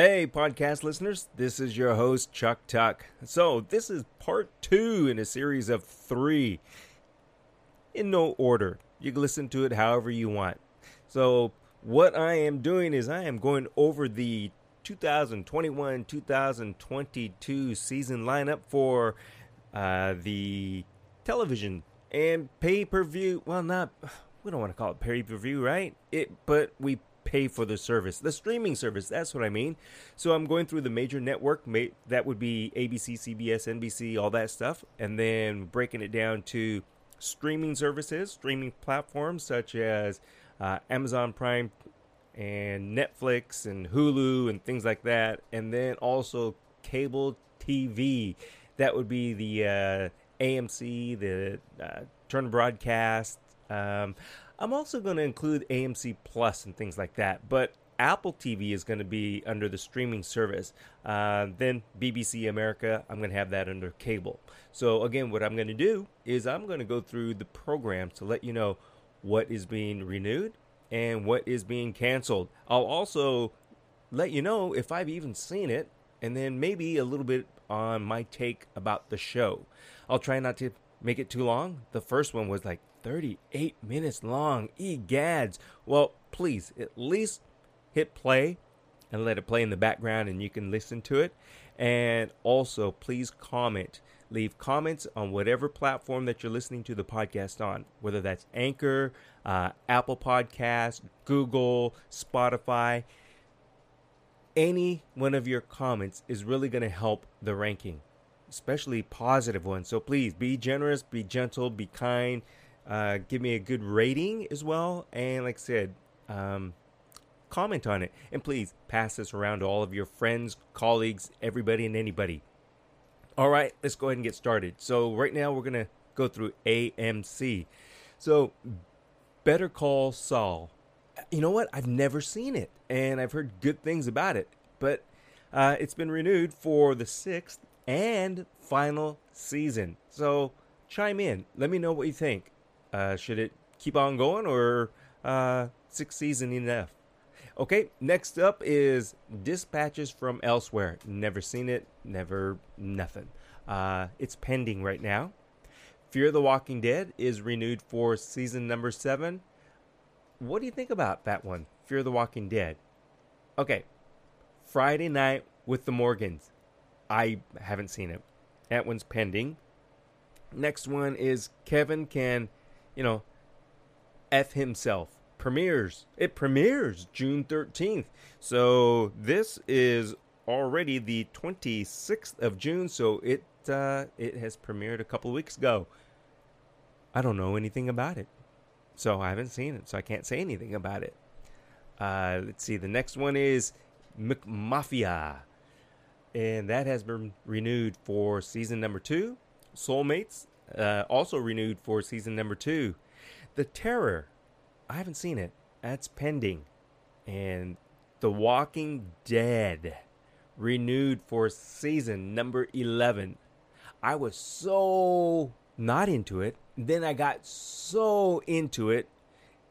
Hey, podcast listeners, this is your host, Chuck Tuck. So, this is part two in a series of three in no order. You can listen to it however you want. So, what I am doing is I am going over the 2021 2022 season lineup for uh, the television and pay per view. Well, not, we don't want to call it pay per view, right? It, but we pay for the service, the streaming service. That's what I mean. So I'm going through the major network. That would be ABC, CBS, NBC, all that stuff, and then breaking it down to streaming services, streaming platforms such as uh, Amazon Prime and Netflix and Hulu and things like that, and then also cable TV. That would be the uh, AMC, the uh, Turner Broadcast. Um, I'm also going to include AMC Plus and things like that, but Apple TV is going to be under the streaming service. Uh, then BBC America, I'm going to have that under cable. So, again, what I'm going to do is I'm going to go through the programs to let you know what is being renewed and what is being canceled. I'll also let you know if I've even seen it and then maybe a little bit on my take about the show. I'll try not to make it too long. The first one was like 38 minutes long. Egads. Well, please, at least hit play and let it play in the background and you can listen to it. And also, please comment. Leave comments on whatever platform that you're listening to the podcast on, whether that's Anchor, uh, Apple Podcasts, Google, Spotify. Any one of your comments is really going to help the ranking, especially positive ones. So please be generous, be gentle, be kind. Uh, give me a good rating as well. And like I said, um, comment on it. And please pass this around to all of your friends, colleagues, everybody, and anybody. All right, let's go ahead and get started. So, right now we're going to go through AMC. So, Better Call Saul. You know what? I've never seen it, and I've heard good things about it. But uh, it's been renewed for the sixth and final season. So, chime in. Let me know what you think. Uh, should it keep on going or uh, six season enough? Okay, next up is Dispatches from Elsewhere. Never seen it, never nothing. Uh, it's pending right now. Fear the Walking Dead is renewed for season number seven. What do you think about that one? Fear the Walking Dead. Okay, Friday Night with the Morgans. I haven't seen it. That one's pending. Next one is Kevin Can you know, F himself premieres. It premieres June 13th. So this is already the 26th of June, so it uh, it has premiered a couple weeks ago. I don't know anything about it. So I haven't seen it, so I can't say anything about it. Uh, let's see, the next one is McMafia. And that has been renewed for season number two. Soulmates uh, also renewed for season number two. The Terror, I haven't seen it. That's pending. And The Walking Dead, renewed for season number 11. I was so not into it. Then I got so into it,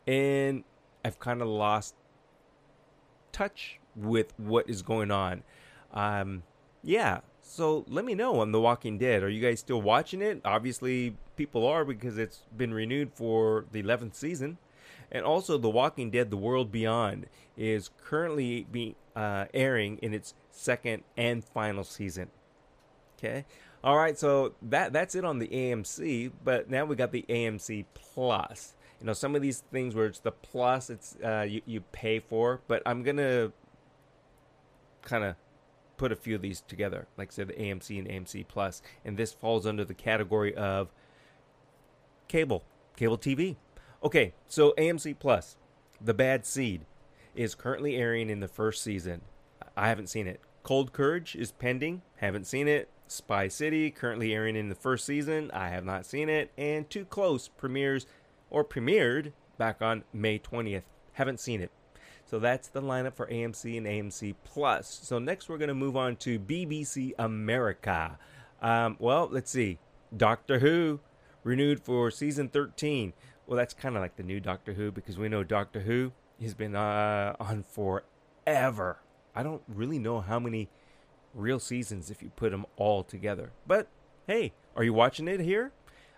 and I've kind of lost touch with what is going on. Um, yeah, so let me know on The Walking Dead. Are you guys still watching it? Obviously, people are because it's been renewed for the 11th season. And also, The Walking Dead: The World Beyond is currently being uh, airing in its second and final season. Okay, all right. So that that's it on the AMC. But now we got the AMC Plus. You know, some of these things where it's the plus, it's uh, you you pay for. But I'm gonna kind of put a few of these together, like said, the AMC and AMC Plus, and this falls under the category of cable, cable TV. Okay, so AMC Plus, The Bad Seed, is currently airing in the first season. I haven't seen it. Cold Courage is pending, haven't seen it. Spy City, currently airing in the first season, I have not seen it. And Too Close premieres or premiered back on May 20th, haven't seen it. So that's the lineup for AMC and AMC Plus. So next we're going to move on to BBC America. Um, well, let's see. Doctor Who renewed for season 13. Well, that's kind of like the new Doctor Who because we know Doctor Who has been uh, on forever. I don't really know how many real seasons if you put them all together. But hey, are you watching it here?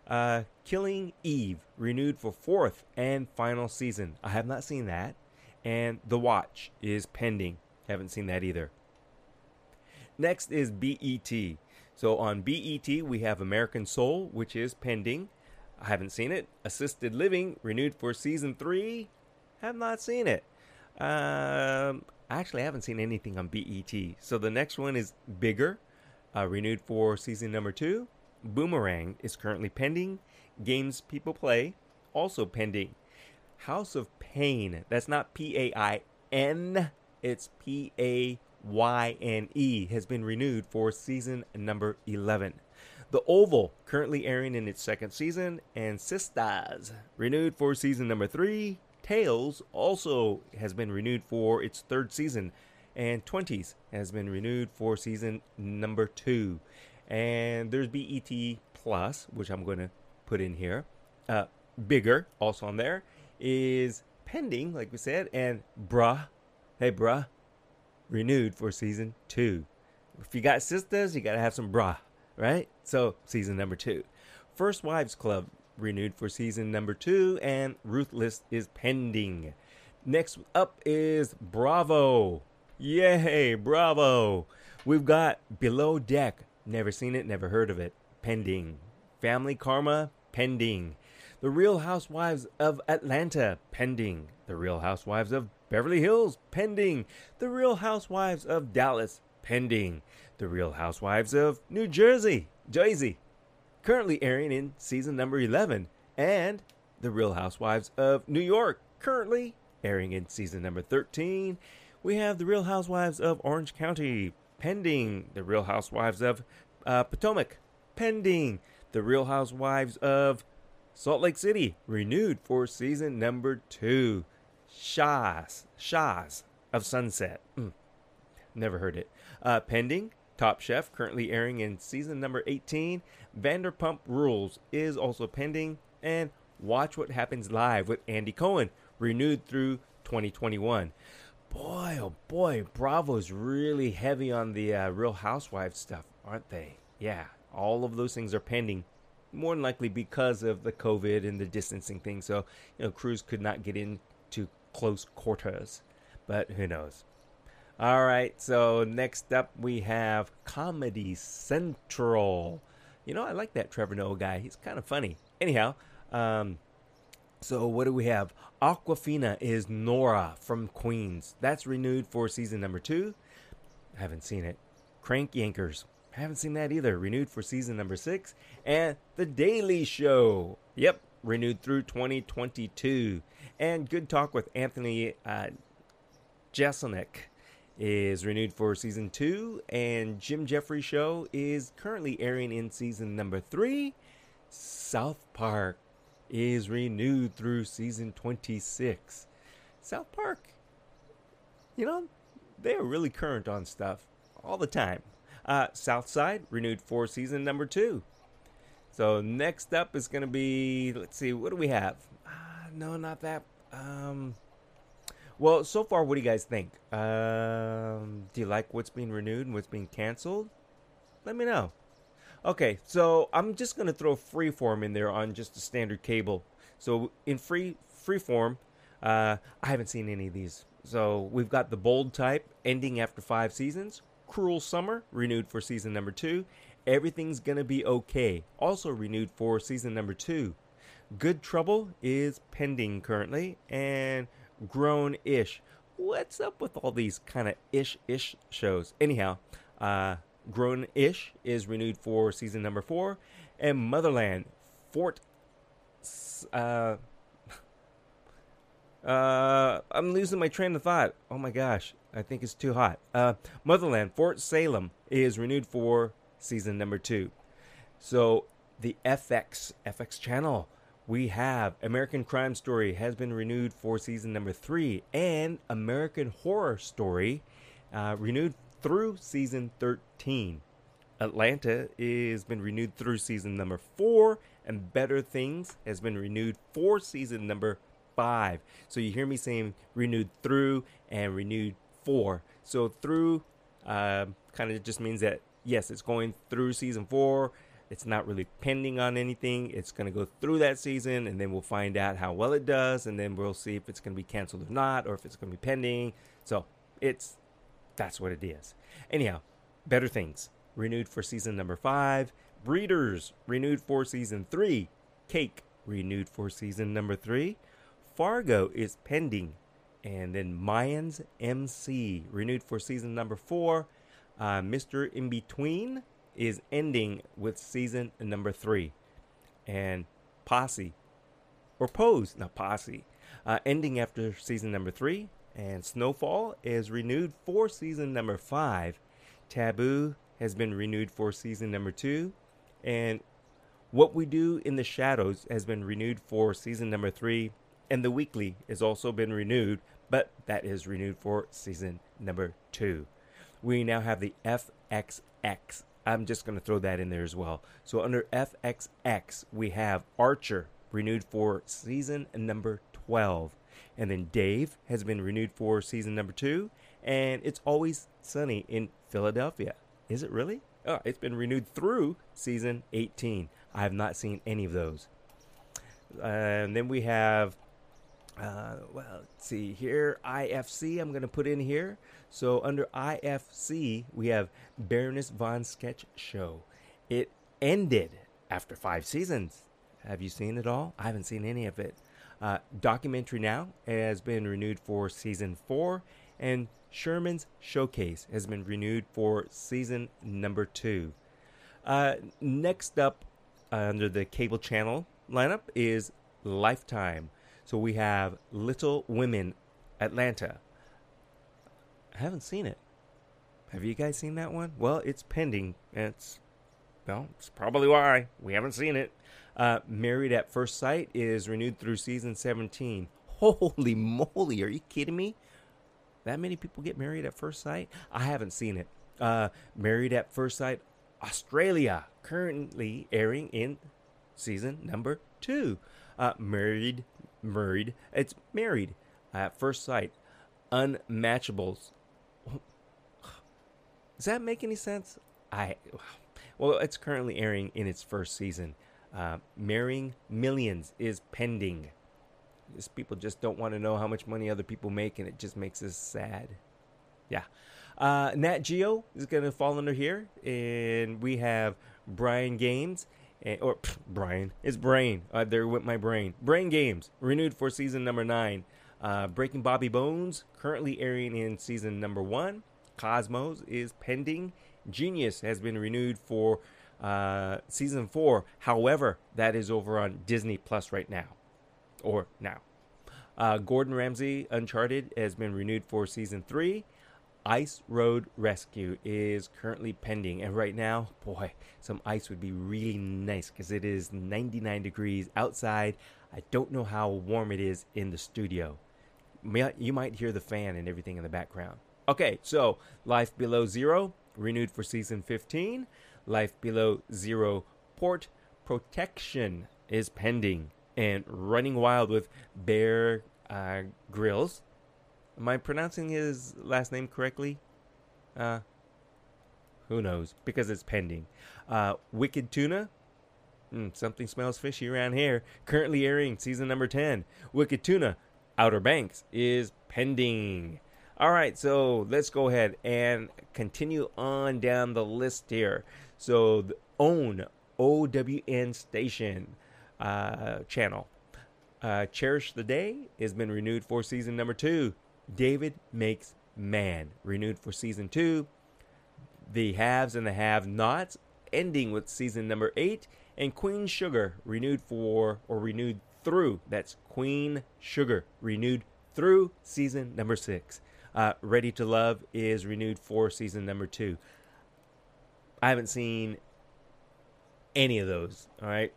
Uh, Killing Eve renewed for fourth and final season. I have not seen that. And The Watch is pending. Haven't seen that either. Next is BET. So on BET, we have American Soul, which is pending. I haven't seen it. Assisted Living renewed for season three. Have not seen it. Um, actually, I haven't seen anything on BET. So the next one is Bigger, uh, renewed for season number two. Boomerang is currently pending. Games People Play, also pending. House of Pain, that's not P A I N, it's P A Y N E, has been renewed for season number 11. The Oval, currently airing in its second season, and Sistas, renewed for season number 3. Tales also has been renewed for its third season, and 20s has been renewed for season number 2. And there's BET Plus, which I'm going to put in here. Uh, bigger, also on there, is pending, like we said, and bruh, hey bruh, renewed for season two. If you got sisters, you gotta have some bruh, right? So season number two. First Wives Club renewed for season number two, and Ruthless is pending. Next up is Bravo. Yay, Bravo. We've got Below Deck. Never seen it, never heard of it. Pending. Family Karma, pending. The Real Housewives of Atlanta, pending. The Real Housewives of Beverly Hills, pending. The Real Housewives of Dallas, pending. The Real Housewives of New Jersey, Jersey, currently airing in season number 11. And The Real Housewives of New York, currently airing in season number 13. We have The Real Housewives of Orange County, pending. The Real Housewives of uh, Potomac, pending. The Real Housewives of Salt Lake City, renewed for season number two. Shahs, Shahs of Sunset. Mm, never heard it. Uh, pending. Top Chef, currently airing in season number 18. Vanderpump Rules is also pending. And Watch What Happens Live with Andy Cohen, renewed through 2021. Boy, oh boy, Bravo's really heavy on the uh, Real Housewives stuff, aren't they? Yeah, all of those things are pending. More than likely because of the COVID and the distancing thing. So, you know, crews could not get into close quarters. But who knows? All right, so next up we have Comedy Central. You know, I like that Trevor Noah guy. He's kind of funny. Anyhow, um, so what do we have? Awkwafina is Nora from Queens. That's renewed for season number two. I haven't seen it. Crank Yankers. I haven't seen that either. Renewed for season number six. And The Daily Show. Yep, renewed through 2022. And Good Talk with Anthony uh, Jeselnik is renewed for season two. And Jim Jefferies Show is currently airing in season number three. South Park is renewed through season 26. South Park, you know, they are really current on stuff all the time. Uh, Southside renewed for season number two. So next up is going to be, let's see, what do we have? Uh, no, not that. Um, well, so far, what do you guys think? Um, do you like what's being renewed and what's being canceled? Let me know. Okay, so I'm just gonna throw freeform in there on just a standard cable. So in free freeform, uh, I haven't seen any of these. So we've got the bold type ending after five seasons. Cruel Summer renewed for season number two. Everything's gonna be okay. Also renewed for season number two. Good Trouble is pending currently, and Grown Ish. What's up with all these kind of ish ish shows? Anyhow, uh, Grown Ish is renewed for season number four, and Motherland Fort. Uh, uh, I'm losing my train of thought. Oh my gosh, I think it's too hot. Uh, Motherland Fort Salem is renewed for season number two. So the FX FX channel, we have American Crime Story has been renewed for season number three, and American Horror Story uh, renewed through season 13. Atlanta has been renewed through season number four, and Better Things has been renewed for season number five. So you hear me saying renewed through and renewed four. So through uh, kind of just means that yes, it's going through season four. It's not really pending on anything. It's going to go through that season, and then we'll find out how well it does, and then we'll see if it's going to be canceled or not, or if it's going to be pending. So it's that's what it is. Anyhow, better things renewed for season number five. Breeders renewed for season three. Cake renewed for season number three. Fargo is pending. And then Mayans MC renewed for season number four. Uh, Mr. In Between is ending with season number three. And Posse, or Pose, not Posse, uh, ending after season number three. And Snowfall is renewed for season number five. Taboo has been renewed for season number two. And What We Do in the Shadows has been renewed for season number three. And The Weekly has also been renewed, but that is renewed for season number two. We now have the FXX. I'm just going to throw that in there as well. So under FXX, we have Archer renewed for season number 12. And then Dave has been renewed for season number two. And it's always sunny in Philadelphia. Is it really? Oh, it's been renewed through season 18. I have not seen any of those. And then we have, uh, well, let's see here, IFC. I'm going to put in here. So under IFC, we have Baroness Von Sketch Show. It ended after five seasons. Have you seen it all? I haven't seen any of it. Uh, documentary now has been renewed for season four, and Sherman's Showcase has been renewed for season number two. Uh, next up uh, under the cable channel lineup is Lifetime. So we have Little Women Atlanta. I haven't seen it. Have you guys seen that one? Well, it's pending. It's well, it's probably why we haven't seen it. Uh, Married at First Sight is renewed through season 17. Holy moly, are you kidding me? That many people get married at first sight? I haven't seen it. Uh, married at First Sight Australia, currently airing in season number two. Uh, married, married, it's married at first sight. Unmatchables. Does that make any sense? I, well, it's currently airing in its first season. Uh, Marrying Millions is pending. These people just don't want to know how much money other people make, and it just makes us sad. Yeah. Uh, Nat Geo is going to fall under here, and we have Brian Games, and, or pff, Brian, it's Brain. Uh, there went my brain. Brain Games renewed for season number nine. Uh, Breaking Bobby Bones currently airing in season number one. Cosmos is pending. Genius has been renewed for uh, season four. However, that is over on Disney Plus right now or now. Uh, Gordon Ramsay Uncharted has been renewed for season three. Ice Road Rescue is currently pending, and right now, boy, some ice would be really nice because it is 99 degrees outside. I don't know how warm it is in the studio. You might hear the fan and everything in the background. Okay, so Life Below Zero renewed for season 15. Life Below Zero Port Protection is pending and Running Wild with Bear uh, Grylls. Am I pronouncing his last name correctly? Uh, who knows? Because it's pending. Uh, Wicked Tuna. Mm, something smells fishy around here. Currently airing season number 10. Wicked Tuna, Outer Banks, is pending. All right, so let's go ahead and continue on down the list here. So, the OWN, OWN station uh, channel. Uh, Cherish the Day has been renewed for season number two. David Makes Man, renewed for season two. The Haves and the Have Nots, ending with season number eight. And Queen Sugar, renewed for, or renewed through, that's Queen Sugar, renewed through season number six. Uh, Ready to Love is renewed for season number two. I haven't seen any of those, all right?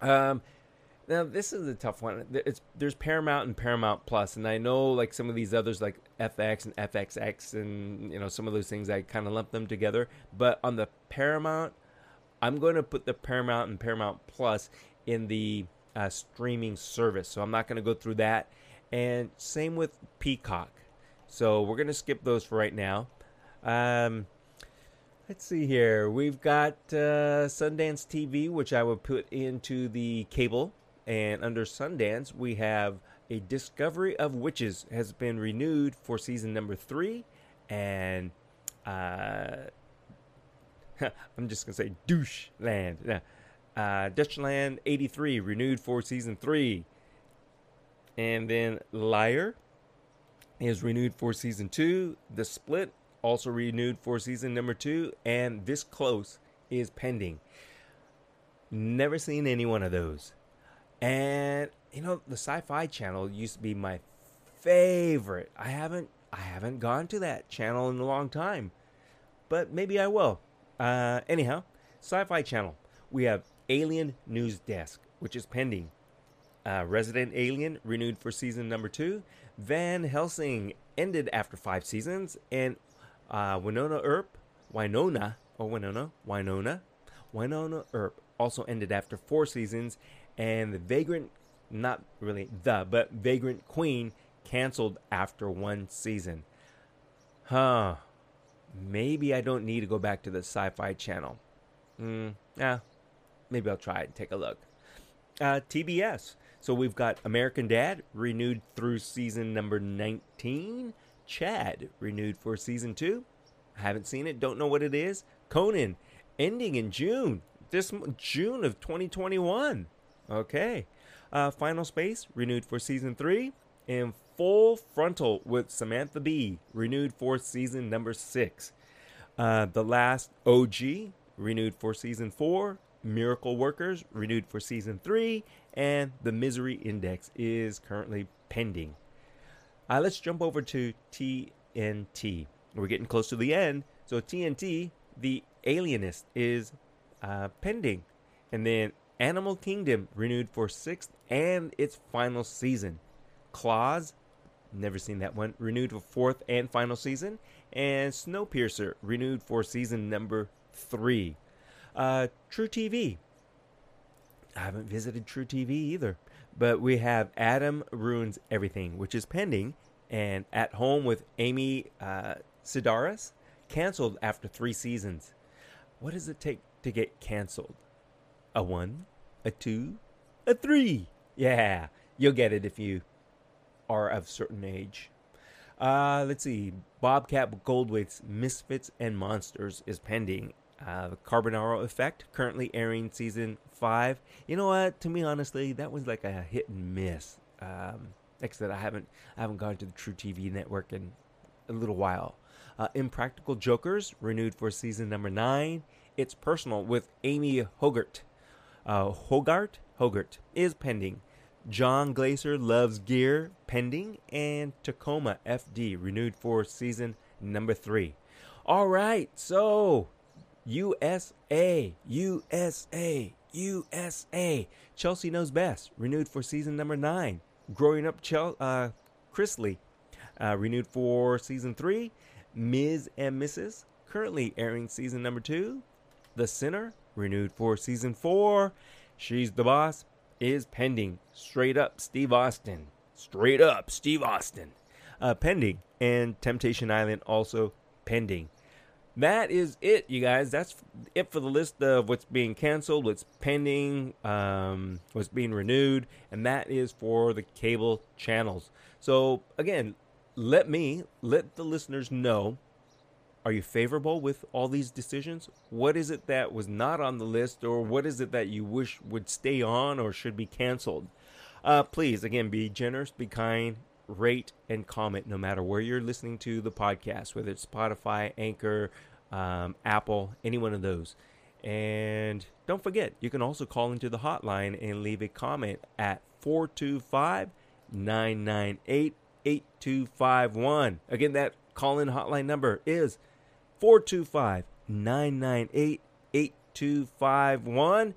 Um, now this is a tough one. It's there's Paramount and Paramount Plus, and I know like some of these others like FX and FXX, and you know some of those things I kind of lump them together. But on the Paramount, I'm going to put the Paramount and Paramount Plus in the uh, streaming service, so I'm not going to go through that. And same with Peacock. So we're gonna skip those for right now. Um, let's see here. We've got uh, Sundance TV, which I would put into the cable, and under Sundance we have a Discovery of Witches has been renewed for season number three, and uh, I'm just gonna say douche land. Uh, Dutchland 83 renewed for season three, and then Liar is renewed for season two. The Split also renewed for season number two, and This Close is pending. Never seen any one of those. And you know, the Sci-Fi Channel used to be my favorite. I haven't I haven't gone to that channel in a long time, but maybe I will. Uh, anyhow, Sci-Fi Channel. We have Alien News Desk, which is pending. Uh, Resident Alien renewed for season number two. Van Helsing ended after five seasons, and uh, Wynonna Earp, Winona or Winona, Winona, Wynonna Earp also ended after four seasons, and the Vagrant, not really the, but Vagrant Queen canceled after one season. Huh. Maybe I don't need to go back to the Sci Fi channel. Hmm. yeah. Maybe I'll try and take a look. Uh, TBS. So we've got American Dad renewed through season number 19. Chad renewed for season 2. Haven't seen it, don't know what it is. Conan ending in June. This June of 2021. Okay. Uh, Final Space renewed for season 3 and Full Frontal with Samantha Bee, renewed for season number six. Uh, the Last OG, renewed for season four. Miracle Workers, renewed for season three. And The Misery Index is currently pending. Uh, let's jump over to TNT. We're getting close to the end. So, TNT, The Alienist, is uh, pending. And then Animal Kingdom, renewed for sixth and its final season. Claws, never seen that one, renewed for fourth and final season. And Snowpiercer, renewed for season number three. Uh, True TV. I haven't visited True TV either. But we have Adam Ruins Everything, which is pending, and At Home with Amy uh, Sedaris, canceled after three seasons. What does it take to get canceled? A one, a two, a three. Yeah, you'll get it if you are of certain age. Uh, let's see. Bobcat Goldthwait's Misfits and Monsters is pending. Uh, Carbonaro Effect currently airing season five. You know what? To me, honestly, that was like a hit and miss. Um, like I said, I haven't I haven't gone to the True TV network in a little while. Uh, Impractical Jokers renewed for season number nine. It's personal with Amy Hogarth. Uh, Hogarth Hogarth is pending. Jon Glaser Loves Gear pending, and Tacoma FD renewed for season number three. All right, so USA, USA, USA. Chelsea Knows Best renewed for season number nine. Growing Up Chel- uh, Chrisley uh, renewed for season three. Ms. and Mrs. currently airing season number two. The Sinner renewed for season four. She's the Boss is pending. Straight up, Steve Austin. Straight up, Steve Austin. Uh, pending. And Temptation Island also pending. That is it, you guys. That's it for the list of what's being canceled, what's pending, um, what's being renewed, and that is for the cable channels. So, again, let me, let the listeners know are you favorable with all these decisions? What is it that was not on the list, or what is it that you wish would stay on or should be canceled? Uh, please, again, be generous, be kind, rate, and comment no matter where you're listening to the podcast, whether it's Spotify, Anchor, um, Apple, any one of those. And don't forget, you can also call into the hotline and leave a comment at 425 998 8251. Again, that call in hotline number is 425 998 8251.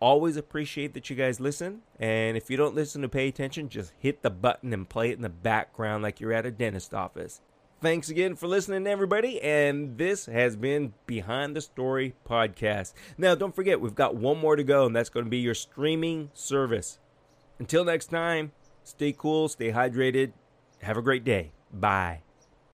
Always appreciate that you guys listen. And if you don't listen to pay attention, just hit the button and play it in the background like you're at a dentist office. Thanks again for listening, everybody. And this has been Behind the Story podcast. Now, don't forget, we've got one more to go, and that's going to be your streaming service. Until next time, stay cool, stay hydrated. Have a great day. Bye.